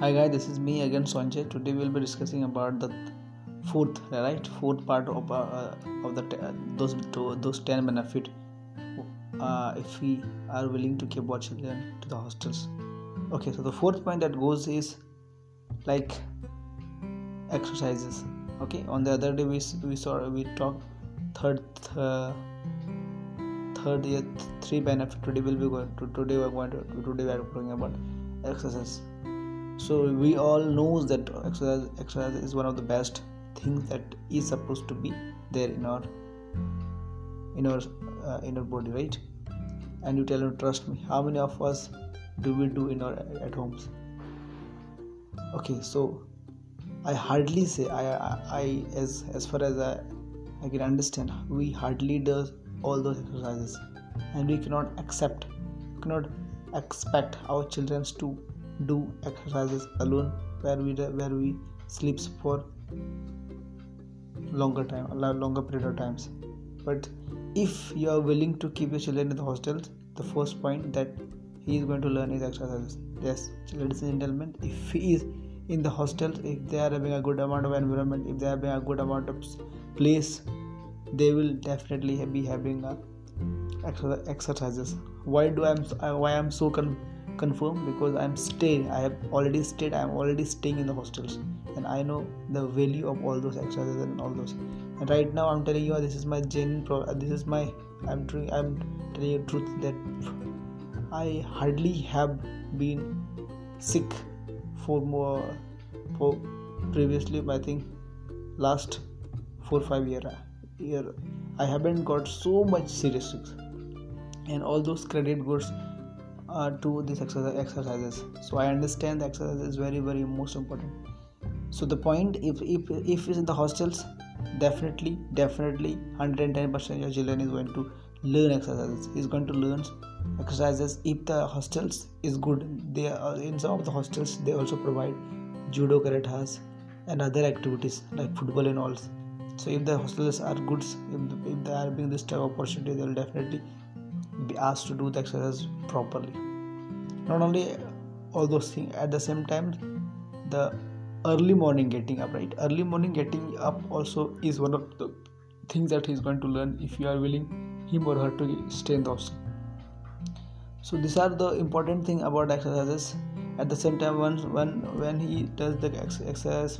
Hi guys, this is me again Sanjay. Today we'll be discussing about the fourth, right, fourth part of uh, uh of the uh, those those ten benefit uh, if we are willing to keep our children to the hostels. Okay, so the fourth point that goes is like exercises. Okay, on the other day we we saw we talked third. Uh, third year three benefit today will be going to today we're going to today we are talking about exercise so we all knows that exercise exercise is one of the best things that is supposed to be there in our in our uh, in our body right? And you tell me trust me how many of us do we do in our at homes? Okay so i hardly say i i, I as as far as i i can understand we hardly does all those exercises. And we cannot accept cannot expect our children to do exercises alone where we where we sleeps for longer time longer period of times. But if you are willing to keep your children in the hostels the first point that he is going to learn is exercises. Yes ladies and gentlemen if he is in the hostels if they are having a good amount of environment if they are having a good amount of place they will definitely be having a exercises. Why do i'm why i'm so confirm because i'm staying i have already stayed i'm already staying in the hostels. And i know the value of all those exercises and all those. And right now i'm telling you this is my genuine pro- this is my i'm doing i'm telling you truth that i hardly have been sick for more for previously i think last four five year year. I haven't got so much serious and all those credit goes uh, to these exercises. So i understand the exercise is very very most important. So the point if if if it's in the hostels definitely definitely 110% your children is going to learn exercises. He's going to learn exercises if the hostels is good. They are in some of the hostels they also provide judo karatas and other activities like football and all so if the hostels are good if, if they are having this type of opportunity they will definitely be asked to do the exercise properly. Not only all those things at the same time the early morning getting up right? Early morning getting up also is one of the things that he's going to learn if you are willing him or her to stay in the hostel so these are the important thing about exercises. At the same time when when when he does the exercise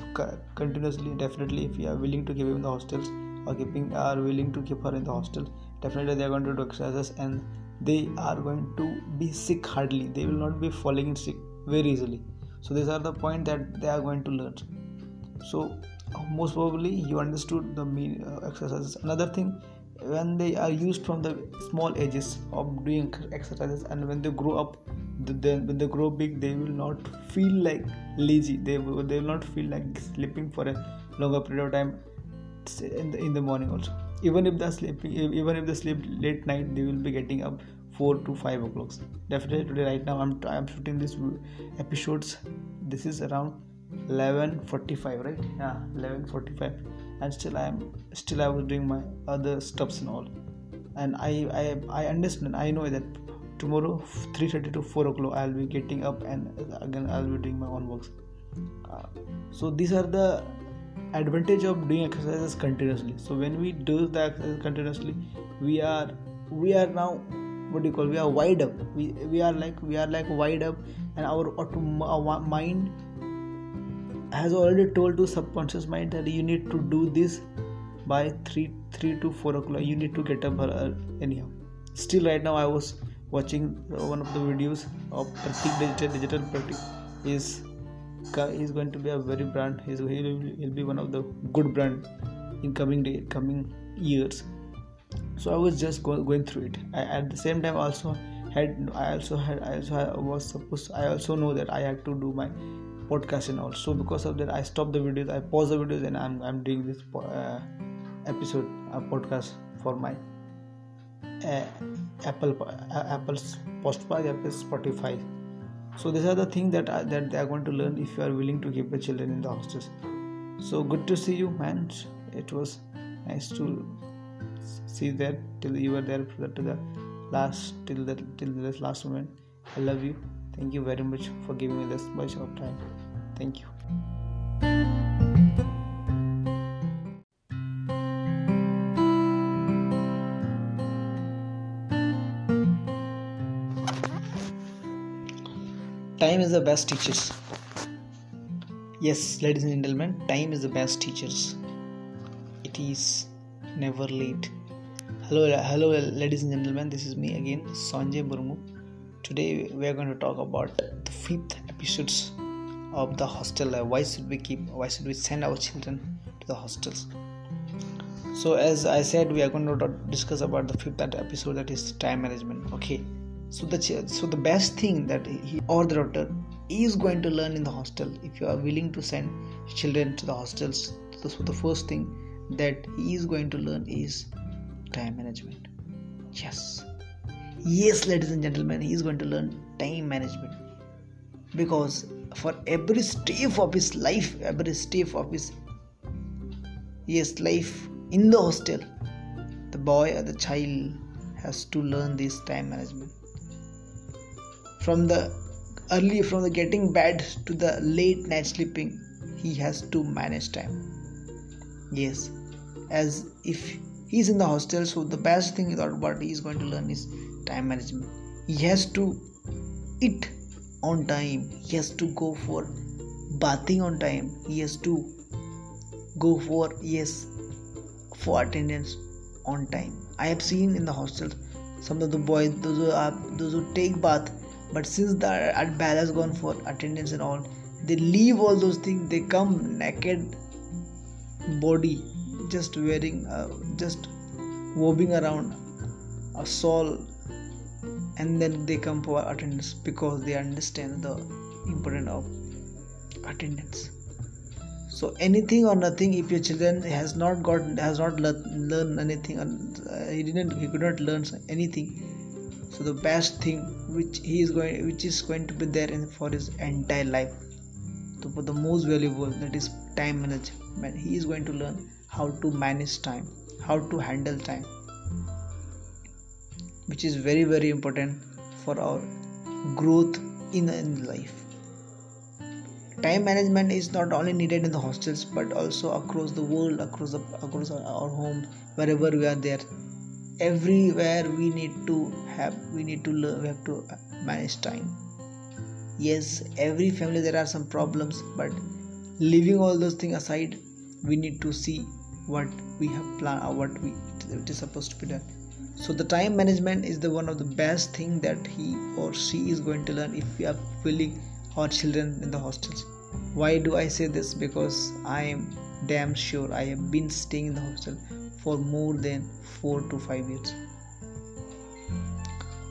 continuously definitely if you are willing to keep him in the hostels or keeping are willing to keep her in the hostel definitely they are going to do exercises and they are going to be sick hardly. They will not be falling in sick very easily. So these are the point that they are going to learn. So most probably you understood the mean uh, exercises. Another thing when they are used from the small ages of doing exercises and when they grow up then when they grow big they will not feel like lazy. They will, they will not feel like sleeping for a longer period of time in the, in the morning also. Even if they're sleeping even if they sleep late night they will be getting up 4 to 5 o'clock. Definitely today right now i'm i'm shooting this episodes. This is around 11:45 right? Yeah 11:45 and still i am still i was doing my other stuffs and all. And i i i understand i know that tomorrow 3:30 to 4 o'clock i'll be getting up and again i'll be doing my own works. Uh, so these are the advantage of doing exercises continuously. So when we do the exercise continuously we are we are now what do you call we are wide up. We, we are like we are like wide up and our, our mind has already told to subconscious mind that you need to do this by 3 3 to 4 o'clock. You need to get up uh, anyhow. Still right now i was watching one of the videos of Pratik digital digital Pratik is is going to be a very brand he's, he'll, he'll be one of the good brand in coming day coming years. So i was just go, going through it. I, at the same time also had i also had i also was supposed i also know that i had to do my podcast and all. So because of that i stopped the videos i pause the videos and i'm, I'm doing this uh, episode a podcast for my uh, apple uh, apple's postpod apple spotify so these are the things that are, that they are going to learn if you are willing to keep the children in the hostels so good to see you man. It was nice to see that till you were there to the last till the till this last moment. I love you. Thank you very much for giving me this much of time. Thank you time is the best teachers. Yes ladies and gentlemen time is the best teachers. It is never late. Hello hello ladies and gentlemen this is me again sanjay burmu. Today we are going to talk about the fifth episodes of the hostel. Uh, why should we keep why should we send our children to the hostels? So as i said we are going to discuss about the fifth episode that is time management. Okay so the so the best thing that he or the daughter is going to learn in the hostel if you are willing to send children to the hostels so the first thing that he is going to learn is time management. Yes. Yes ladies and gentlemen he is going to learn time management. Because for every step of his life every step of his yes life in the hostel the boy or the child has to learn this time management from the early from the getting bed to the late night sleeping he has to manage time. Yes as if he's in the hostel so the best thing that what he's going to learn is time management. He has to eat on time. He has to go for bathing on time. He has to go for yes for attendance on time. I have seen in the hostel some of the boys those who are those who take bath but since the bell has gone for attendance and all they leave all those things they come naked body just wearing uh, just wobbing around a soul and then they come for attendance because they understand the importance of attendance. So anything or nothing if your children has not got has not learned learn anything uh, he didn't he could not learn anything so the best thing which he is going which is going to be there in for his entire life. So for the most valuable that is time management he is going to learn how to manage time how to handle time which is very very important for our growth in, in life. Time management is not only needed in the hostels but also across the world across the across our home wherever we are there everywhere we need to have we need to learn we have to manage time. Yes every family there are some problems but leaving all those things aside we need to see what we have planned or what we it is supposed to be done. So the time management is the one of the best thing that he or she is going to learn if we are filling our children in the hostels. Why do i say this? Because i am damn sure i have been staying in the hostel for more than 4 to 5 years.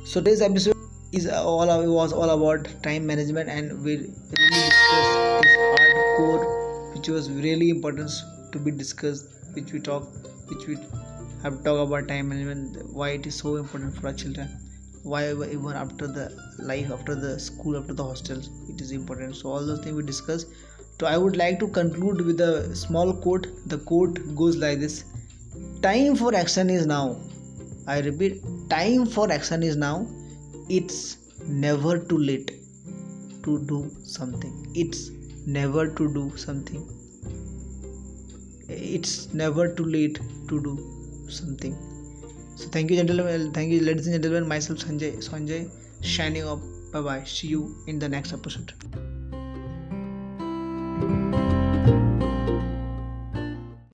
So today's episode is all was all about time management and we really discussed this hardcore which was really important to be discussed which we talk which we have talked about time management why it is so important for our children why even after the life after the school after the hostels it is important. So all those things we discussed. So i would like to conclude with a small quote. The quote goes like this time for action is now. I repeat time for action is now. It's never too late to do something. It's never to do something. It's never too late to do something. So thank you gentlemen. Thank you ladies and gentlemen. Myself sanjay. Sanjay shining up. Bye bye see you in the next episode